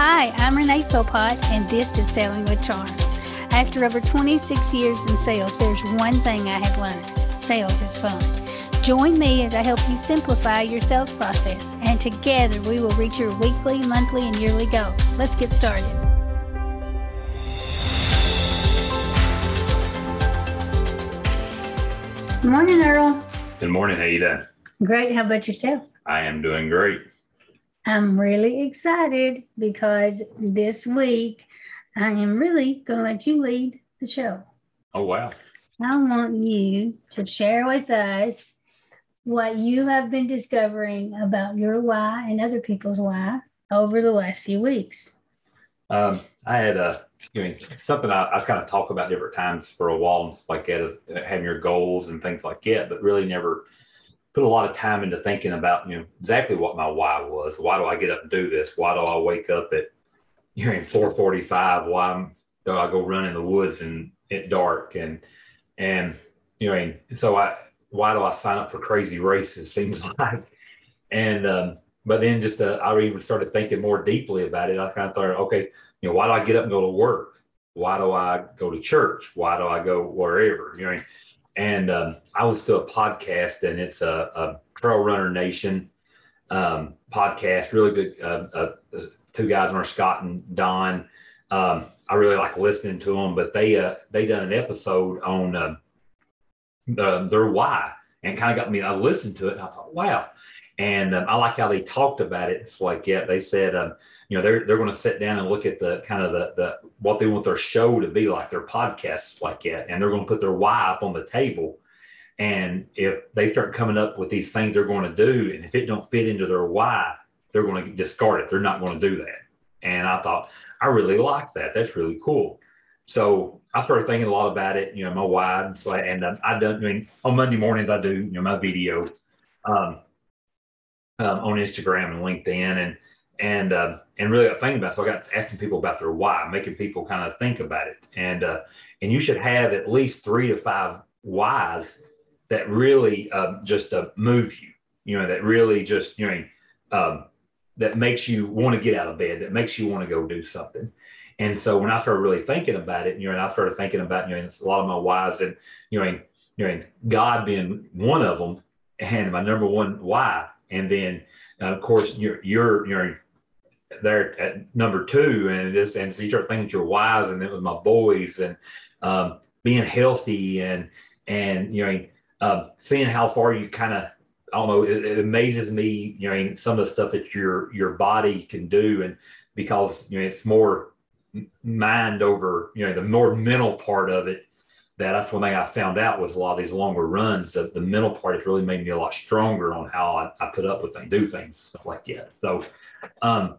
Hi, I'm Renee Philpott, and this is Selling with Charm. After over 26 years in sales, there's one thing I have learned sales is fun. Join me as I help you simplify your sales process, and together we will reach your weekly, monthly, and yearly goals. Let's get started. Good morning, Earl. Good morning. How you doing? Great. How about yourself? I am doing great. I'm really excited because this week I am really going to let you lead the show. Oh, wow. I want you to share with us what you have been discovering about your why and other people's why over the last few weeks. Um, I had a, you know, something I, I kind of talk about different times for a while and stuff like that, is having your goals and things like that, but really never put a lot of time into thinking about, you know, exactly what my why was. Why do I get up and do this? Why do I wake up at, you know, 445? Why do I go run in the woods and at dark? And, and, you know, so I, why do I sign up for crazy races? Seems like, and, um, but then just, uh, I even started thinking more deeply about it. I kind of thought, okay, you know, why do I get up and go to work? Why do I go to church? Why do I go wherever? You know, and um, I listen to a podcast, and it's a, a Trail Runner Nation um, podcast. Really good. Uh, uh, two guys on Scott and Don. Um, I really like listening to them, but they uh, they done an episode on uh, their why, and kind of got me. I listened to it, and I thought, wow. And um, I like how they talked about it. Like, yeah, they said, um, you know, they're they're going to sit down and look at the kind of the the what they want their show to be like, their podcast, like that, and they're going to put their why up on the table. And if they start coming up with these things they're going to do, and if it don't fit into their why, they're going to discard it. They're not going to do that. And I thought, I really like that. That's really cool. So I started thinking a lot about it. You know, my why, and um, I done. I mean, on Monday mornings I do you know my video um, um, on Instagram and LinkedIn, and and uh, and really thinking about. So I got asking people about their why, making people kind of think about it, and uh, and you should have at least three to five whys that really uh, just move you. You know, that really just you know um, that makes you want to get out of bed, that makes you want to go do something. And so when I started really thinking about it, you know, and I started thinking about you know a lot of my whys, and you know, you know, God being one of them, and my number one why, and then uh, of course you're you're you're there at number two, and just and so you start you're wise, and then with my boys, and um, being healthy, and and you know, um, seeing how far you kind of I don't know, it, it, amazes me, you know, some of the stuff that your your body can do, and because you know it's more mind over, you know, the more mental part of it. That that's one thing I found out was a lot of these longer runs. That the mental part has really made me a lot stronger on how I, I put up with and do things, stuff like that. So, um,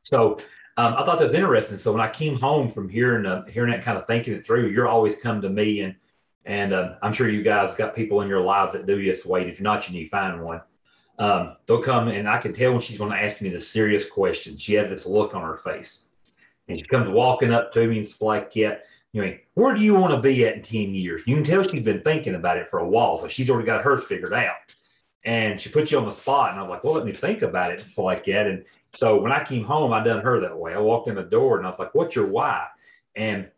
so um, I thought that was interesting. So when I came home from hearing uh, hearing that kind of thinking it through, you're always come to me and and uh, I'm sure you guys got people in your lives that do this wait. If not, you need to find one. Um, they'll come and I can tell when she's going to ask me the serious question. She had this look on her face, and she comes walking up to me and it's like, "Yeah, you know, where do you want to be at in ten years?" You can tell she's been thinking about it for a while, so she's already got hers figured out. And she puts you on the spot, and I'm like, "Well, let me think about it like that." And so when I came home, I done her that way. I walked in the door and I was like, "What's your why?" And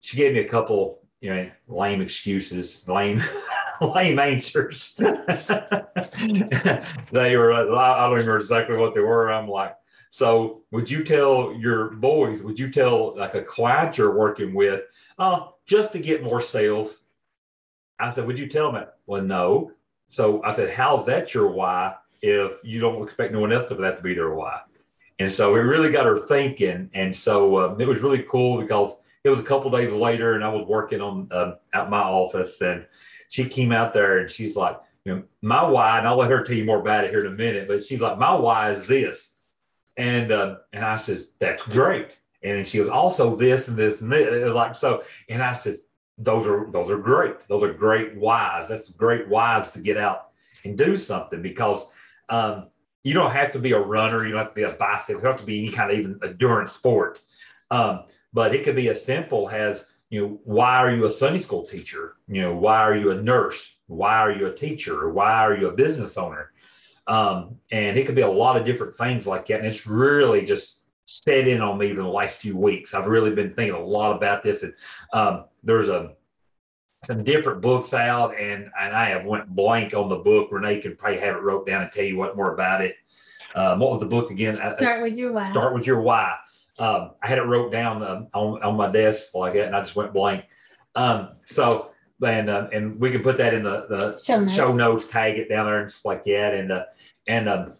she gave me a couple, you know, lame excuses, lame, lame answers. they were, I don't remember exactly what they were. I'm like, so would you tell your boys? Would you tell like a client you're working with, oh, just to get more sales? I said, would you tell them? Well, no. So I said, how's that your why? If you don't expect no one else for that to be their why. And so it really got her thinking. And so uh, it was really cool because it was a couple days later and I was working on uh, at my office and she came out there and she's like, you know, my why, and I'll let her tell you more about it here in a minute, but she's like, my why is this. And uh, and I says, that's great. And she was also this and this and this. Like so, and I said, those are those are great. Those are great whys. That's great whys to get out and do something because um, you don't have to be a runner. You don't have to be a bicycle. You don't have to be any kind of even endurance sport. Um, but it could be as simple as, you know, why are you a Sunday school teacher? You know, why are you a nurse? Why are you a teacher? Why are you a business owner? Um, and it could be a lot of different things like that. And it's really just set in on me in the last few weeks. I've really been thinking a lot about this, and um, there's a some different books out, and and I have went blank on the book. Renee can probably have it wrote down and tell you what more about it. Um, what was the book again? Start with your why. Start with your why. Um, I had it wrote down um, on on my desk like that, and I just went blank. Um, so and uh, and we can put that in the the show notes, show notes tag it down there and stuff like that, and uh, and um,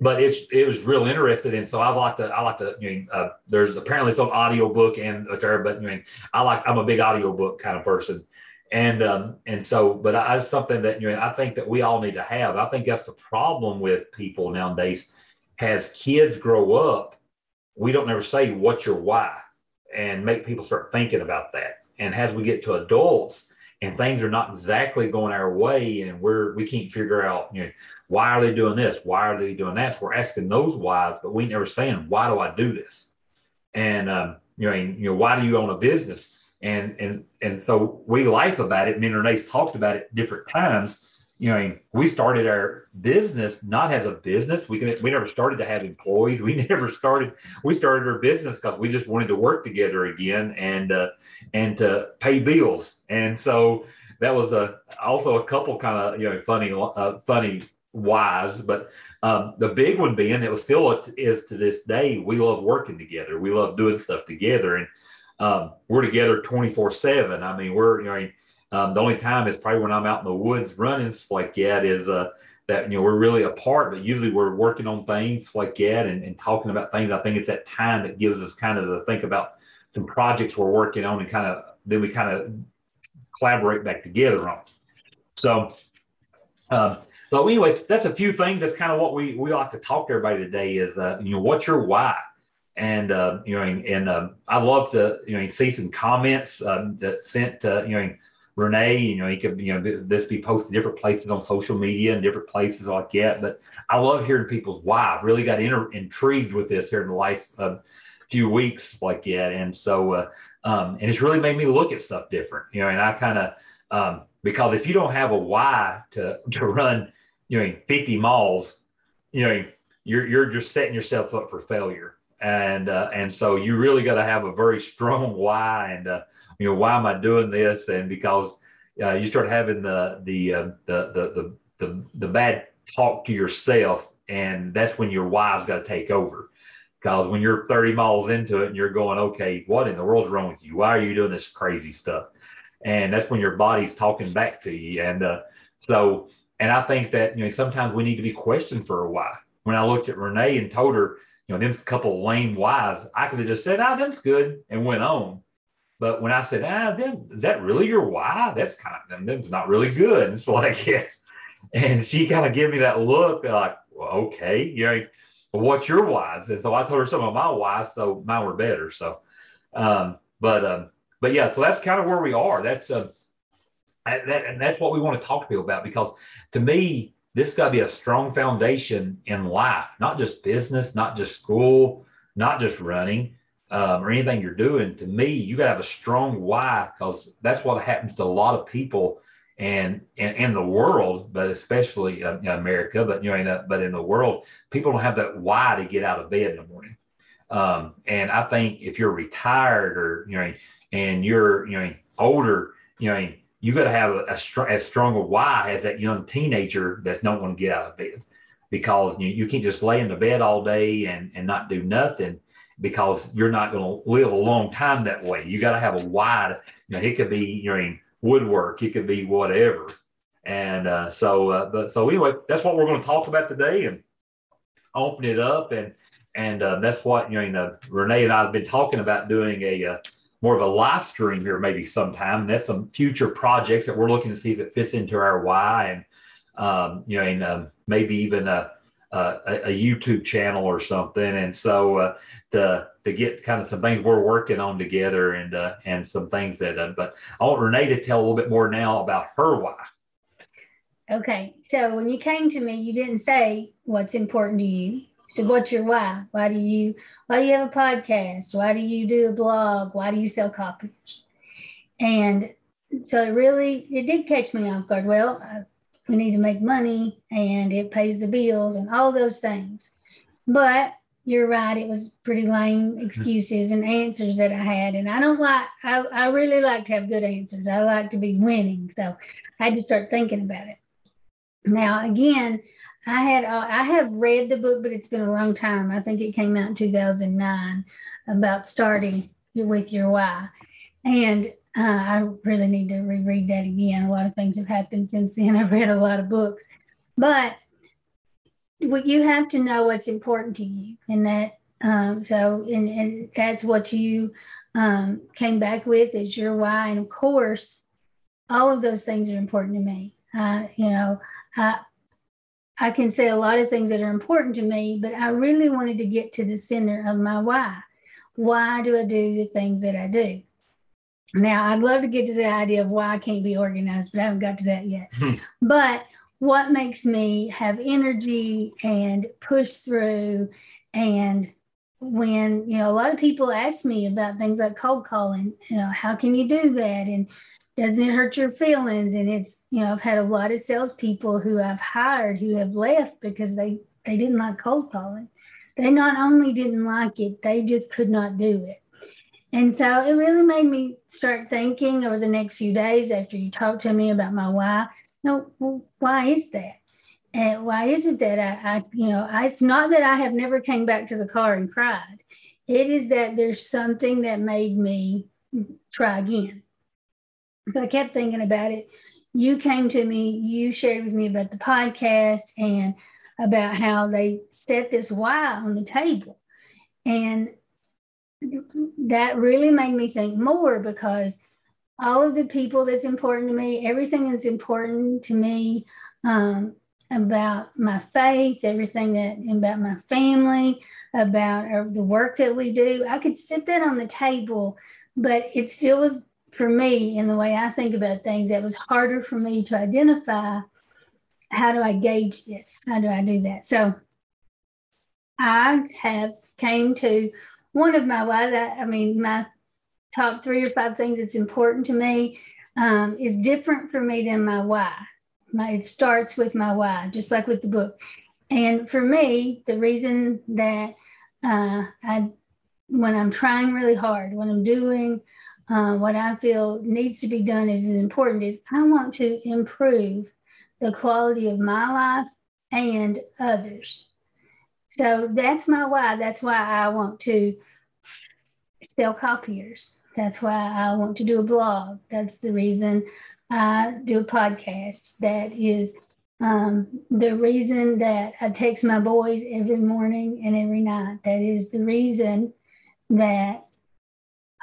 but it's it was real interested and So I like to I like to you know uh, there's apparently some audio book and there, but you know I like I'm a big audio book kind of person, and um and so but I something that you know I think that we all need to have. I think that's the problem with people nowadays. As kids grow up, we don't never say what's your why, and make people start thinking about that. And as we get to adults, and things are not exactly going our way and we're we can't figure out you know why are they doing this? Why are they doing that? So we're asking those whys but we never saying why do i do this? And um, you know you know why do you own a business? And and and so we laugh about it. Me and renee's talked about it different times you know we started our business not as a business. We we never started to have employees. We never started we started our business because we just wanted to work together again and uh, and to pay bills. And so that was a also a couple kind of you know funny uh, funny whys but um, the big one being it was still is to this day we love working together. We love doing stuff together and um, we're together 24 7 i mean we're you know um, the only time is probably when i'm out in the woods running like is uh, that you know we're really apart but usually we're working on things like that and, and talking about things i think it's that time that gives us kind of to think about some projects we're working on and kind of then we kind of collaborate back together on. So, um, so anyway, that's a few things. That's kind of what we we like to talk to everybody today. Is uh, you know what's your why? And uh, you know, and, and uh, I love to you know see some comments uh, that sent to you know Renee. You know, he could you know this be posted different places on social media and different places like that. But I love hearing people's why. I've really got inter- intrigued with this here in the last uh, few weeks like that, and so uh, um, and it's really made me look at stuff different, you know, and I kind of, um, because if you don't have a why to, to run, you know, 50 miles, you know, you're, you're just setting yourself up for failure. And, uh, and so you really got to have a very strong why. And, uh, you know, why am I doing this? And because uh, you start having the, the, uh, the, the, the, the, the bad talk to yourself. And that's when your why's got to take over because when you're 30 miles into it and you're going, okay, what in the world's wrong with you? Why are you doing this crazy stuff? And that's when your body's talking back to you. And uh, so, and I think that, you know, sometimes we need to be questioned for a why. When I looked at Renee and told her, you know, them couple lame whys, I could have just said, ah, them's good and went on. But when I said, ah, them, is that really your why? That's kind of, them, them's not really good. It's like, yeah. And she kind of gave me that look like, well, okay, you know, what's your whys? And so I told her some of my whys, so mine were better. So, um, but, um, but yeah, so that's kind of where we are. That's, uh, that, and that's what we want to talk to people about because to me, this got to be a strong foundation in life, not just business, not just school, not just running um, or anything you're doing. To me, you got to have a strong why because that's what happens to a lot of people and in, in the world, but especially uh, America, but you know, a, but in the world, people don't have that why to get out of bed in the morning. Um, and I think if you're retired or you know, and you're you know older, you know, you got to have a, a str- as strong a why as that young teenager that's not going to get out of bed, because you, you can't just lay in the bed all day and and not do nothing because you're not going to live a long time that way. You got to have a wide, You know, it could be you know woodwork. It could be whatever. And uh, so, uh, but so anyway, that's what we're going to talk about today and open it up. And and uh, that's what you know. Renee and I have been talking about doing a uh, more of a live stream here, maybe sometime. And that's some future projects that we're looking to see if it fits into our why, and um, you know, and um, maybe even a, a, a YouTube channel or something. And so uh, to to get kind of some things we're working on together and uh, and some things that. Uh, but I want Renee to tell a little bit more now about her why. Okay, so when you came to me, you didn't say what's important to you. So what's your why? Why do you why do you have a podcast? Why do you do a blog? Why do you sell copies? And so it really it did catch me off guard. Well, I, we need to make money and it pays the bills and all those things. But you're right. It was pretty lame excuses and answers that I had. And I don't like, I, I really like to have good answers. I like to be winning. So I had to start thinking about it. Now, again, I had, uh, I have read the book, but it's been a long time. I think it came out in 2009 about starting with your why. And uh, I really need to reread that again. A lot of things have happened since then. I've read a lot of books. But what you have to know what's important to you and that um, so and, and that's what you um, came back with is your why and of course all of those things are important to me uh, you know I, I can say a lot of things that are important to me but i really wanted to get to the center of my why why do i do the things that i do now i'd love to get to the idea of why i can't be organized but i haven't got to that yet. Hmm. but what makes me have energy and push through and when you know a lot of people ask me about things like cold calling you know how can you do that? And doesn't it hurt your feelings? And it's you know i've had a lot of salespeople who i've hired who have left because they they didn't like cold calling. They not only didn't like it they just could not do it and so it really made me start thinking over the next few days after you talked to me about my why no, well, why is that? And why is it that I, I, you know, I, it's not that I have never came back to the car and cried. It is that there's something that made me try again. So I kept thinking about it. You came to me, you shared with me about the podcast and about how they set this why on the table. And that really made me think more because all of the people that's important to me, everything that's important to me um, about my faith, everything that about my family, about uh, the work that we do. I could sit that on the table, but it still was for me in the way I think about things. It was harder for me to identify how do I gauge this? How do I do that? So I have came to one of my whys. I, I mean, my top three or five things that's important to me um, is different for me than my why. My, it starts with my why, just like with the book. And for me, the reason that uh, I, when I'm trying really hard, when I'm doing uh, what I feel needs to be done is important, is I want to improve the quality of my life and others. So that's my why. That's why I want to sell copiers. That's why I want to do a blog. That's the reason I do a podcast. That is um, the reason that I text my boys every morning and every night. That is the reason that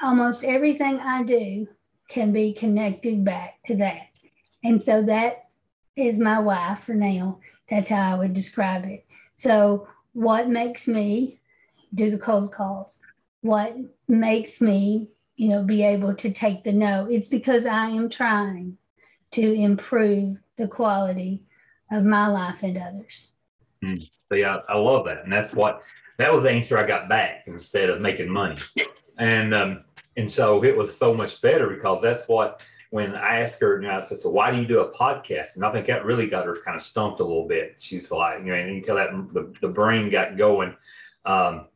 almost everything I do can be connected back to that. And so that is my why for now. That's how I would describe it. So, what makes me do the cold calls? What makes me you know, be able to take the no. It's because I am trying to improve the quality of my life and others. Mm. See, I, I love that. And that's what, that was the answer I got back instead of making money. And, um, and so it was so much better because that's what, when I asked her, you know, I said, so why do you do a podcast? And I think that really got her kind of stumped a little bit. She's like, you know, until that the, the brain got going. Um,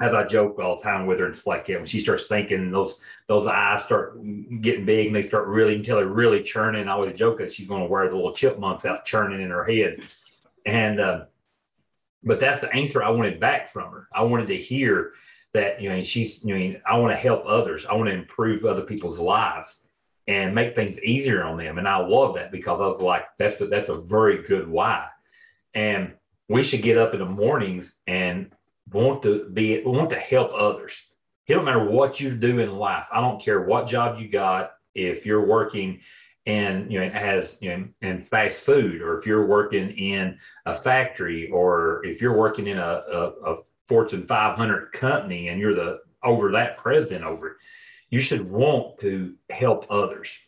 as I joke all the time with her, it's like yeah, when she starts thinking, those those eyes start getting big and they start really until they're really churning. I always joke that she's going to wear the little chipmunks out churning in her head, and uh, but that's the answer I wanted back from her. I wanted to hear that you know she's you know I want to help others. I want to improve other people's lives and make things easier on them. And I love that because I was like, that's a, that's a very good why. And we should get up in the mornings and want to be want to help others. It don't matter what you do in life. I don't care what job you got. If you're working and you know as you know in fast food, or if you're working in a factory, or if you're working in a, a, a Fortune 500 company and you're the over that president over it, you should want to help others.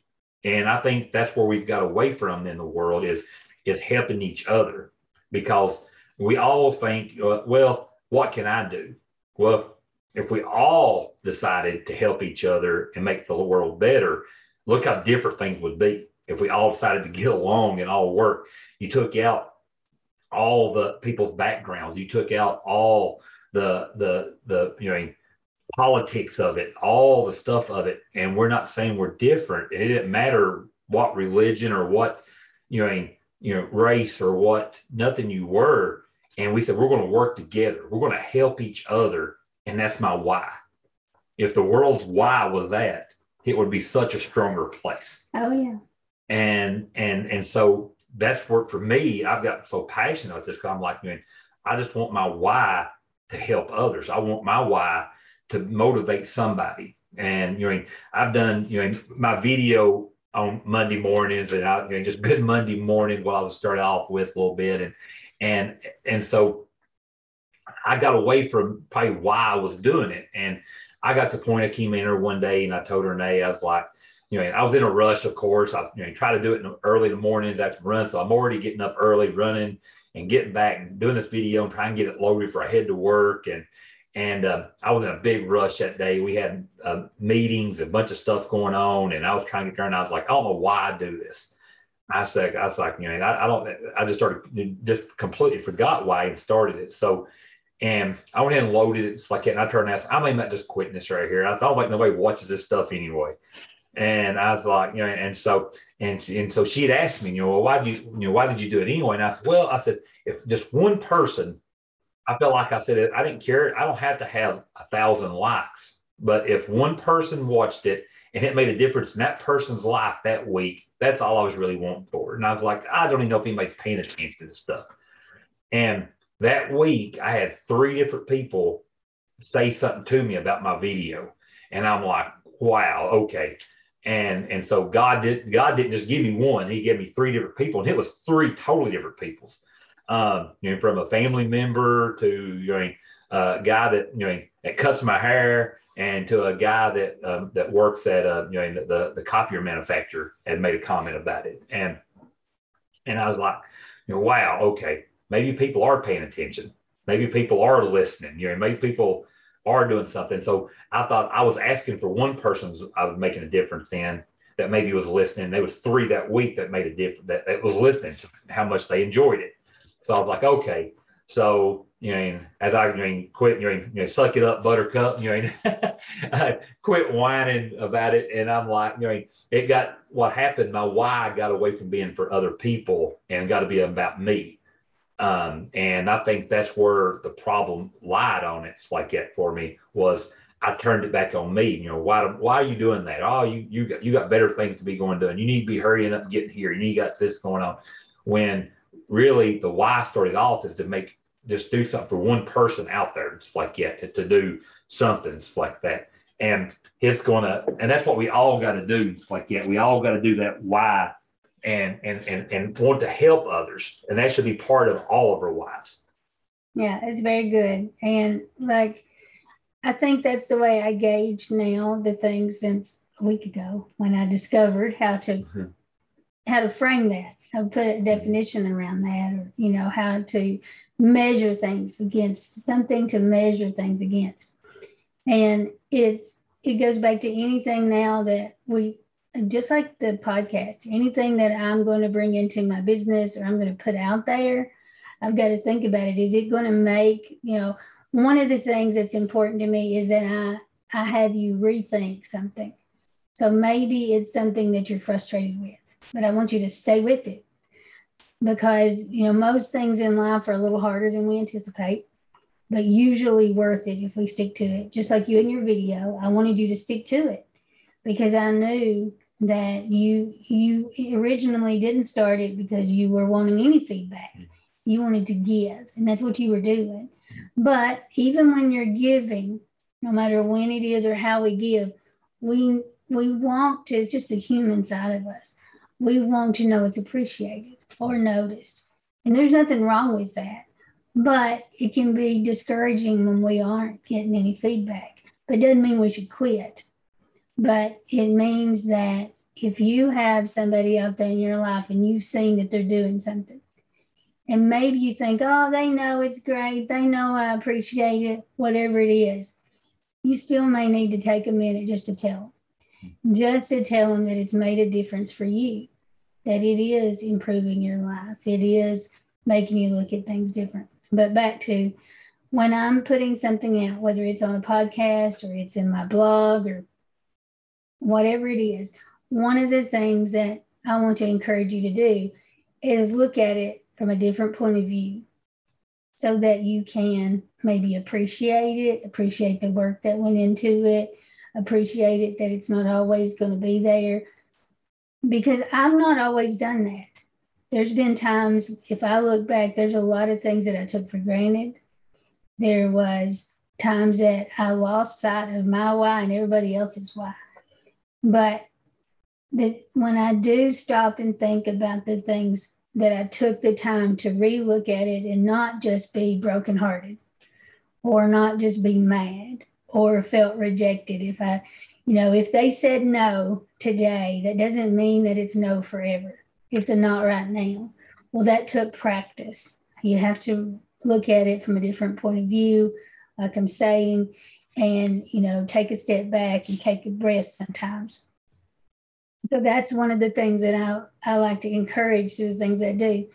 And I think that's where we've got away from in the world is is helping each other because we all think, uh, well, what can I do? Well, if we all decided to help each other and make the world better, look how different things would be. If we all decided to get along and all work, you took out all the people's backgrounds, you took out all the the the you know politics of it, all the stuff of it, and we're not saying we're different. It didn't matter what religion or what you know you know race or what nothing you were, and we said we're going to work together. We're going to help each other, and that's my why. If the world's why was that, it would be such a stronger place. Oh yeah. And and and so that's worked for me. I've got so passionate about this because I'm like, man, I just want my why to help others. I want my why to motivate somebody. And you know, I've done you know my video on Monday mornings, and I you know, just good Monday morning. What I was start off with a little bit, and and and so I got away from probably why I was doing it, and I got to the point I came in her one day and I told her, Nay, I was like, you know, I was in a rush, of course. I you know, try to do it in the early in the mornings after run. So I'm already getting up early, running and getting back and doing this video and trying to get it loaded for I head to work. And and uh, I was in a big rush that day. We had uh, meetings, a bunch of stuff going on, and I was trying to turned. I was like, I don't know why I do this. I said, I was like, you know, I, I don't. I just started, just completely forgot why I started it. So, and I went in and loaded it. It's like, and I turned and asked, I'm about just quitting this right here. I thought like nobody watches this stuff anyway. And I was like, you know, and so and and so she had asked me, you know, well, why did you, you know, why did you do it anyway? And I said, well, I said, if just one person I felt like I said, it, I didn't care. I don't have to have a thousand likes, but if one person watched it and it made a difference in that person's life that week, that's all I was really wanting for. And I was like, I don't even know if anybody's paying attention to this stuff. And that week, I had three different people say something to me about my video, and I'm like, wow, okay. And and so God did God didn't just give me one; He gave me three different people, and it was three totally different people's um, you know, from a family member to you know, a guy that you know that cuts my hair, and to a guy that um, that works at a you know the the copier manufacturer had made a comment about it, and and I was like, you know, wow, okay, maybe people are paying attention, maybe people are listening, you know, maybe people are doing something. So I thought I was asking for one person I was making a difference in that maybe was listening. There was three that week that made a difference that, that was listening to how much they enjoyed it. So I was like, okay. So, you know, as I you know, quit, you know, you know, suck it up, buttercup, you know, I quit whining about it. And I'm like, you know, it got what happened. My why got away from being for other people and got to be about me. Um, and I think that's where the problem lied on it like that for me was I turned it back on me. You know, why why are you doing that? Oh, you you got you got better things to be going doing. You need to be hurrying up getting here. You got this going on. When really the why started off is to make just do something for one person out there. It's like yeah, to, do something it's like that. And it's gonna and that's what we all got to do. It's like yeah, we all got to do that why and and and and want to help others. And that should be part of all of our whys. Yeah, it's very good. And like I think that's the way I gauge now the things since a week ago when I discovered how to mm-hmm. how to frame that how put a definition around that or you know how to measure things against something to measure things against. And it's it goes back to anything now that we just like the podcast anything that i'm going to bring into my business or i'm going to put out there i've got to think about it. Is it going to make you know one of the things that's important to me is that i i have you rethink something. So maybe it's something that you're frustrated with but I want you to stay with it because you know most things in life are a little harder than we anticipate but usually worth it if we stick to it. Just like you in your video i wanted you to stick to it because i knew that you you originally didn't start it because you were wanting any feedback. You wanted to give and that's what you were doing. But even when you're giving no matter when it is or how we give we we want to it's just the human side of us. We want to know it's appreciated or noticed. And there's nothing wrong with that. But it can be discouraging when we aren't getting any feedback. But it doesn't mean we should quit. But it means that if you have somebody out there in your life and you've seen that they're doing something, and maybe you think, oh, they know it's great, they know I appreciate it, whatever it is, you still may need to take a minute just to tell them, just to tell them that it's made a difference for you that it is improving your life. It is making you look at things different. But back to when I'm putting something out, whether it's on a podcast or it's in my blog or whatever it is, one of the things that I want to encourage you to do is look at it from a different point of view so that you can maybe appreciate it, appreciate the work that went into it, appreciate it that it's not always going to be there. Because I've not always done that. There's been times, if I look back, there's a lot of things that I took for granted. There was times that I lost sight of my why and everybody else's why. But that when I do stop and think about the things that I took the time to relook at it and not just be brokenhearted or not just be mad or felt rejected. If I, you know, if they said no today, that doesn't mean that it's no forever. It's a not right now. Well, that took practice. You have to look at it from a different point of view, like I'm saying, and, you know, take a step back and take a breath sometimes. So that's one of the things that I, I like to encourage the things I do.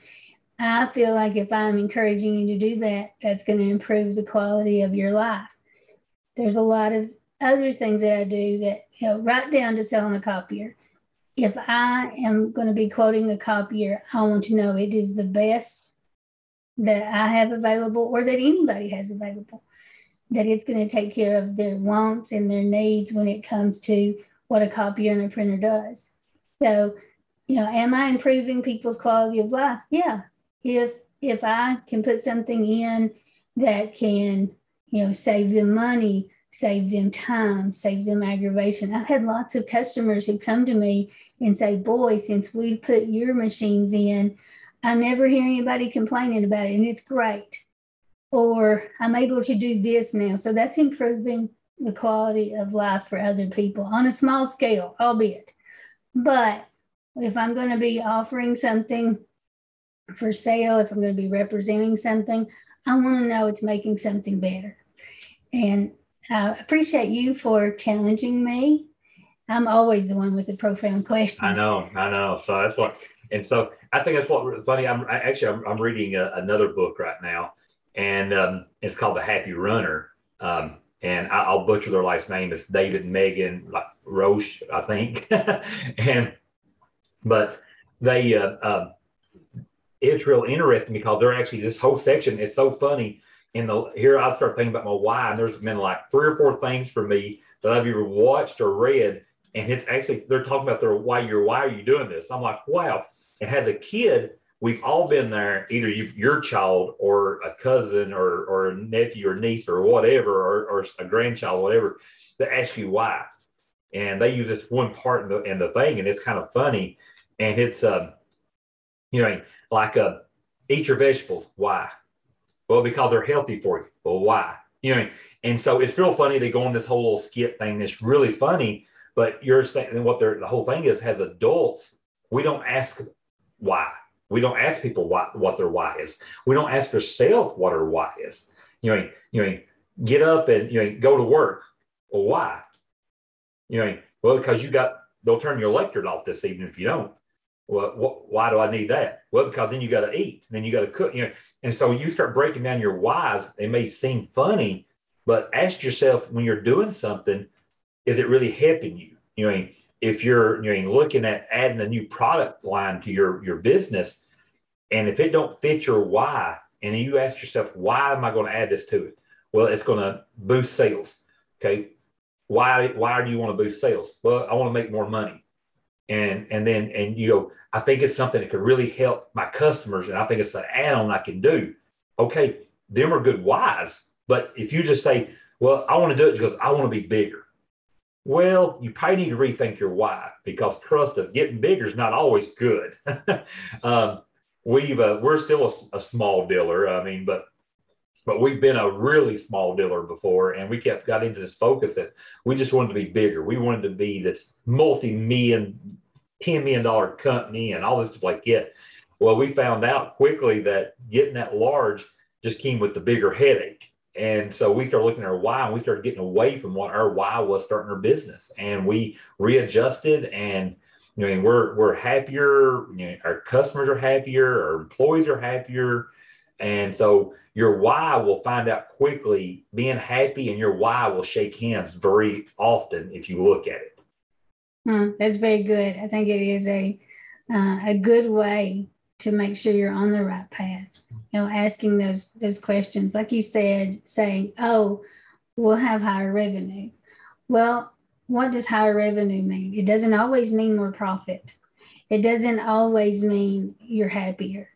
I feel like if I'm encouraging you to do that, that's going to improve the quality of your life. There's a lot of other things that I do that, you know, right down to selling a copier. If I am going to be quoting a copier, I want to know it is the best that I have available or that anybody has available, that it's going to take care of their wants and their needs when it comes to what a copier and a printer does. So, you know, am I improving people's quality of life? Yeah. If if I can put something in that can, you know, save them money, save them time, save them aggravation. I've had lots of customers who come to me and say, Boy, since we put your machines in, I never hear anybody complaining about it, and it's great. Or I'm able to do this now. So that's improving the quality of life for other people on a small scale, albeit. But if I'm going to be offering something for sale, if I'm going to be representing something, I want to know it's making something better. And I appreciate you for challenging me. I'm always the one with the profound question. I know, I know. So that's what, and so I think that's what funny. I'm I, actually I'm, I'm reading a, another book right now, and um, it's called The Happy Runner. Um, and I, will butcher their last name. It's David Megan like Roche, I think. and but they, uh, uh, it's real interesting because they're actually this whole section. It's so funny. In the here, I start thinking about my why, and there's been like three or four things for me that I've either watched or read, and it's actually they're talking about their why. You're why are you doing this? I'm like, wow. And as a kid, we've all been there, either you, your child or a cousin or, or a nephew or niece or whatever, or, or a grandchild, whatever, to ask you why. And they use this one part in the, in the thing, and it's kind of funny. And it's, um, you know, like a, uh, eat your vegetables. Why? Well, because they're healthy for you. Well, why? You know, and so it's real funny. They go on this whole little skit thing that's really funny, but you're saying what they're, the whole thing is, as adults, we don't ask why we don't ask people what, what their why is. We don't ask ourselves what our why is. You know, you know, get up and you know go to work. Well, why? You know, well, because you got they'll turn your electric off this evening if you don't. Well, why do I need that? Well, because then you got to eat, then you got to cook. You know, and so you start breaking down your whys. They may seem funny, but ask yourself when you're doing something, is it really helping you? You know, if you're you know looking at adding a new product line to your your business and if it don't fit your why and you ask yourself why am i going to add this to it well it's going to boost sales okay why why do you want to boost sales well i want to make more money and and then and you know i think it's something that could really help my customers and i think it's an add-on i can do okay them are good whys but if you just say well i want to do it because i want to be bigger well, you probably need to rethink your why because trust us, getting bigger is not always good. um, we've uh, we're still a, a, small dealer. I mean, but but we've been a really small dealer before, and we kept got into this focus that we just wanted to be bigger. We wanted to be this multi-million, ten million dollar company, and all this stuff like that. Well, we found out quickly that getting that large just came with the bigger headache. And so we started looking at our why and we started getting away from what our why was starting our business. And we readjusted and you know, we're we're happier, you know, our customers are happier, our employees are happier. And so your why will find out quickly. Being happy and your why will shake hands very often if you look at it. Hmm, that's very good. I think it is a uh, a good way to make sure you're on the right path. You know, asking those those questions, like you said, saying, "Oh, we'll have higher revenue." Well, what does higher revenue mean? It doesn't always mean more profit. It doesn't always mean you're happier.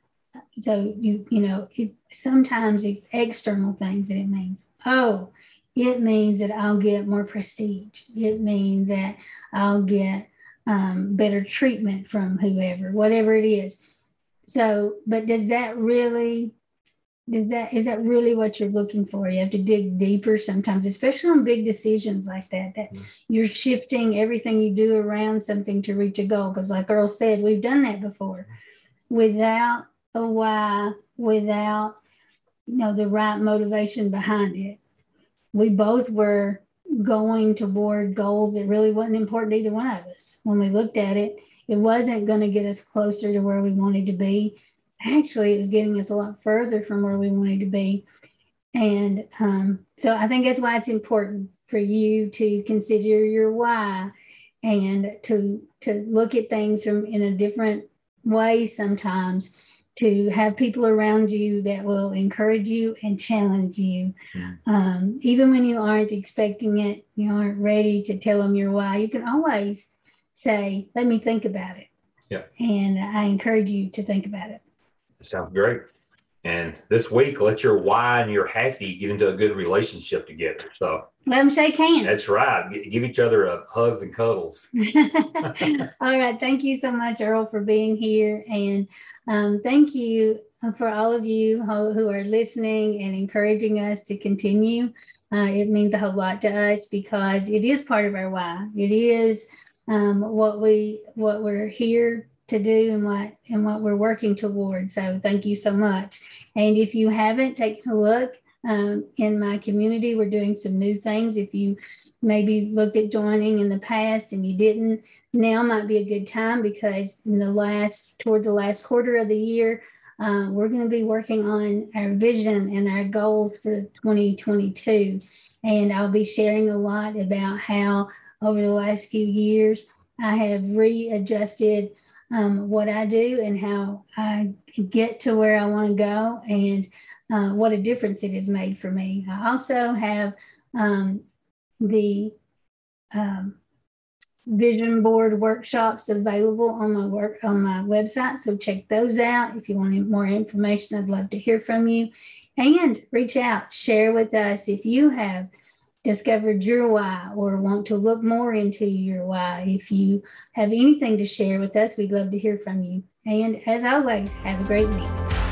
So you you know, it, sometimes it's external things that it means. Oh, it means that I'll get more prestige. It means that I'll get um, better treatment from whoever, whatever it is. So, but does that really is that is that really what you're looking for? You have to dig deeper sometimes, especially on big decisions like that. That mm-hmm. you're shifting everything you do around something to reach a goal. Because, like Earl said, we've done that before. Without a why, without you know the right motivation behind it, we both were going toward goals that really wasn't important to either one of us. When we looked at it, it wasn't going to get us closer to where we wanted to be. Actually, it was getting us a lot further from where we wanted to be. And um, so I think that's why it's important for you to consider your why and to to look at things from in a different way sometimes to have people around you that will encourage you and challenge you. Mm. Um, even when you aren't expecting it, you aren't ready to tell them your why, you can always say, Let me think about it. Yeah. And I encourage you to think about it. Sounds great. And this week, let your why and your happy get into a good relationship together. So let them shake hands. That's right. Give each other a hugs and cuddles. all right. Thank you so much, Earl, for being here. And um, thank you for all of you who, who, are listening and encouraging us to continue. Uh, it means a whole lot to us because it is part of our why. It is um, what we what we're here to do and what and what we're working toward. So thank you so much. And if you haven't taken a look um, in my community, we're doing some new things. If you maybe looked at joining in the past and you didn't, now might be a good time because in the last toward the last quarter of the year, uh, we're going to be working on our vision and our goals for 2022. And I'll be sharing a lot about how over the last few years I have readjusted um, what I do and how I get to where I want to go and uh, what a difference it has made for me. I also have um, the um, vision board workshops available on my work on my website. So check those out. If you want more information, I'd love to hear from you. And reach out, share with us if you have discovered your why or want to look more into your why. If you have anything to share with us, we'd love to hear from you. And as always, have a great week.